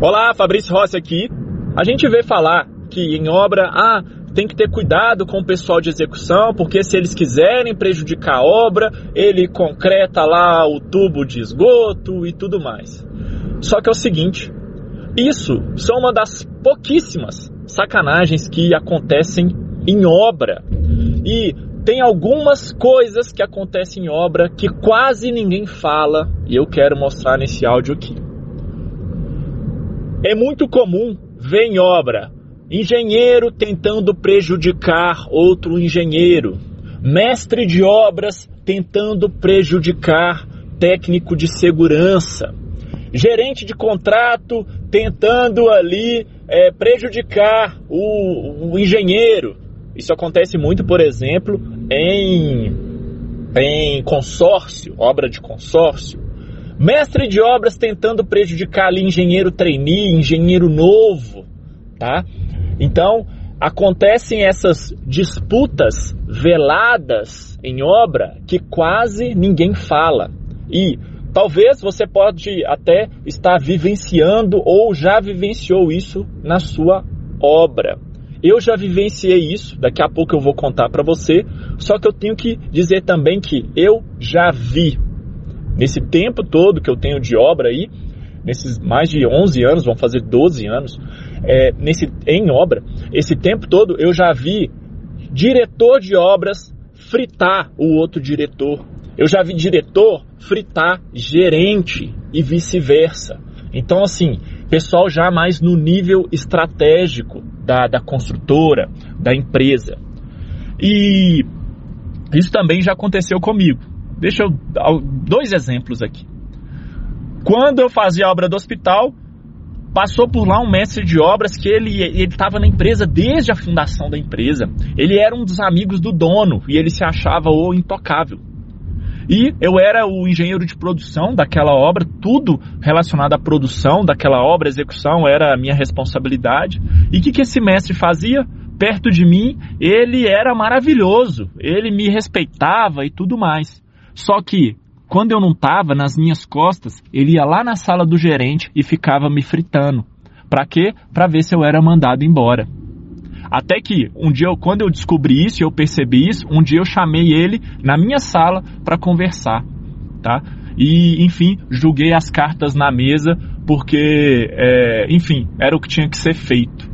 Olá, Fabrício Rossi aqui. A gente vê falar que em obra, ah, tem que ter cuidado com o pessoal de execução, porque se eles quiserem prejudicar a obra, ele concreta lá o tubo de esgoto e tudo mais. Só que é o seguinte, isso são uma das pouquíssimas sacanagens que acontecem em obra. E tem algumas coisas que acontecem em obra que quase ninguém fala e eu quero mostrar nesse áudio aqui. É muito comum ver em obra engenheiro tentando prejudicar outro engenheiro, mestre de obras tentando prejudicar técnico de segurança, gerente de contrato tentando ali é, prejudicar o, o engenheiro. Isso acontece muito, por exemplo, em, em consórcio, obra de consórcio. Mestre de obras tentando prejudicar ali engenheiro trainee, engenheiro novo, tá? Então, acontecem essas disputas veladas em obra que quase ninguém fala. E talvez você pode até estar vivenciando ou já vivenciou isso na sua obra. Eu já vivenciei isso, daqui a pouco eu vou contar para você, só que eu tenho que dizer também que eu já vi Nesse tempo todo que eu tenho de obra aí, nesses mais de 11 anos, vão fazer 12 anos, é, nesse, em obra, esse tempo todo eu já vi diretor de obras fritar o outro diretor. Eu já vi diretor fritar gerente e vice-versa. Então, assim, pessoal já mais no nível estratégico da, da construtora, da empresa. E isso também já aconteceu comigo. Deixa eu dar dois exemplos aqui. Quando eu fazia a obra do hospital, passou por lá um mestre de obras que ele estava na empresa desde a fundação da empresa. Ele era um dos amigos do dono e ele se achava o intocável. E eu era o engenheiro de produção daquela obra, tudo relacionado à produção daquela obra, execução era a minha responsabilidade. E o que, que esse mestre fazia? Perto de mim, ele era maravilhoso, ele me respeitava e tudo mais. Só que quando eu não estava nas minhas costas, ele ia lá na sala do gerente e ficava me fritando. Para quê? Para ver se eu era mandado embora. Até que um dia, quando eu descobri isso e eu percebi isso, um dia eu chamei ele na minha sala para conversar, tá? E, enfim, julguei as cartas na mesa porque, é, enfim, era o que tinha que ser feito,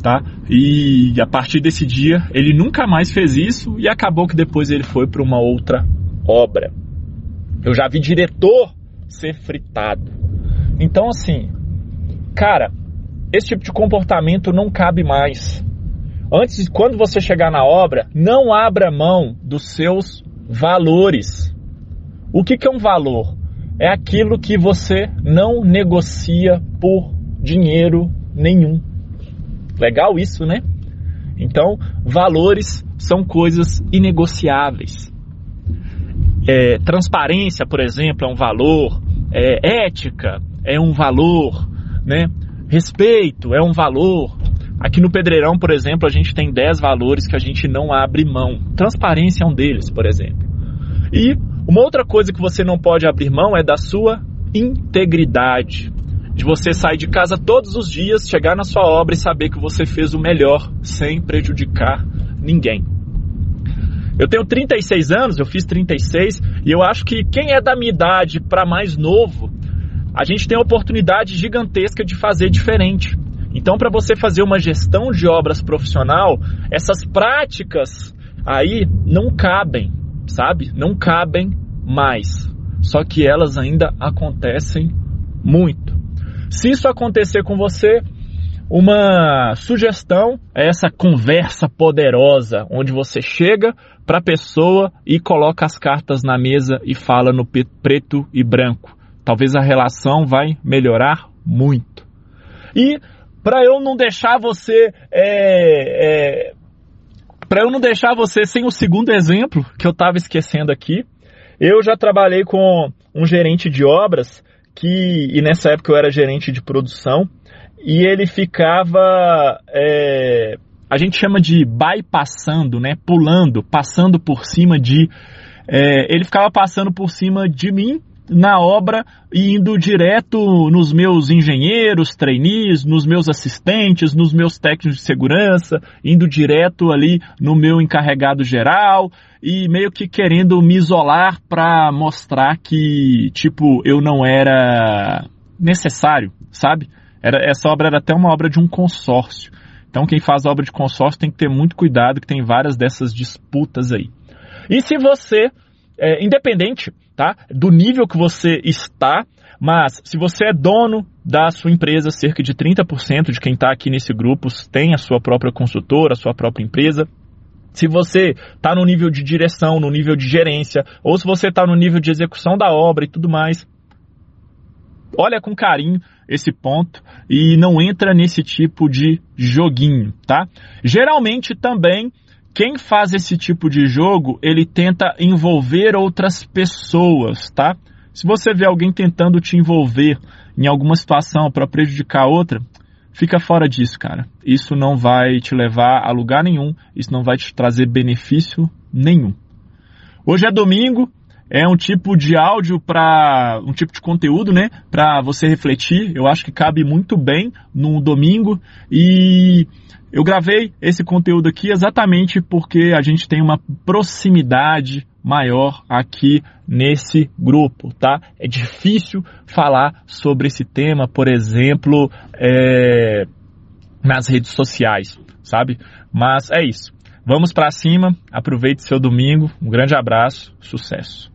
tá? E a partir desse dia, ele nunca mais fez isso e acabou que depois ele foi para uma outra obra. Eu já vi diretor ser fritado. Então, assim, cara, esse tipo de comportamento não cabe mais. Antes, quando você chegar na obra, não abra mão dos seus valores. O que, que é um valor? É aquilo que você não negocia por dinheiro nenhum. Legal isso, né? Então, valores são coisas inegociáveis. É, transparência, por exemplo, é um valor, é, ética é um valor, né? respeito é um valor. Aqui no Pedreirão, por exemplo, a gente tem 10 valores que a gente não abre mão. Transparência é um deles, por exemplo. E uma outra coisa que você não pode abrir mão é da sua integridade. De você sair de casa todos os dias, chegar na sua obra e saber que você fez o melhor sem prejudicar ninguém. Eu tenho 36 anos, eu fiz 36, e eu acho que quem é da minha idade para mais novo, a gente tem a oportunidade gigantesca de fazer diferente. Então, para você fazer uma gestão de obras profissional, essas práticas aí não cabem, sabe? Não cabem mais. Só que elas ainda acontecem muito. Se isso acontecer com você, uma sugestão é essa conversa poderosa, onde você chega para a pessoa e coloca as cartas na mesa e fala no preto e branco. Talvez a relação vai melhorar muito. E para eu não deixar você é, é, para eu não deixar você sem o segundo exemplo que eu estava esquecendo aqui, eu já trabalhei com um gerente de obras que e nessa época eu era gerente de produção e ele ficava. É, a gente chama de bypassando, né? Pulando, passando por cima de. É, ele ficava passando por cima de mim na obra e indo direto nos meus engenheiros, trainees, nos meus assistentes, nos meus técnicos de segurança, indo direto ali no meu encarregado geral e meio que querendo me isolar para mostrar que, tipo, eu não era necessário, sabe? Era, essa obra era até uma obra de um consórcio. Então, quem faz obra de consórcio tem que ter muito cuidado, que tem várias dessas disputas aí. E se você, é, independente tá, do nível que você está, mas se você é dono da sua empresa, cerca de 30% de quem está aqui nesse grupo tem a sua própria consultora, a sua própria empresa. Se você está no nível de direção, no nível de gerência, ou se você está no nível de execução da obra e tudo mais, olha com carinho esse ponto e não entra nesse tipo de joguinho, tá? Geralmente também quem faz esse tipo de jogo, ele tenta envolver outras pessoas, tá? Se você vê alguém tentando te envolver em alguma situação para prejudicar outra, fica fora disso, cara. Isso não vai te levar a lugar nenhum, isso não vai te trazer benefício nenhum. Hoje é domingo, é um tipo de áudio para um tipo de conteúdo, né, para você refletir. Eu acho que cabe muito bem no domingo e eu gravei esse conteúdo aqui exatamente porque a gente tem uma proximidade maior aqui nesse grupo, tá? É difícil falar sobre esse tema, por exemplo, é, nas redes sociais, sabe? Mas é isso. Vamos para cima, aproveite seu domingo, um grande abraço, sucesso.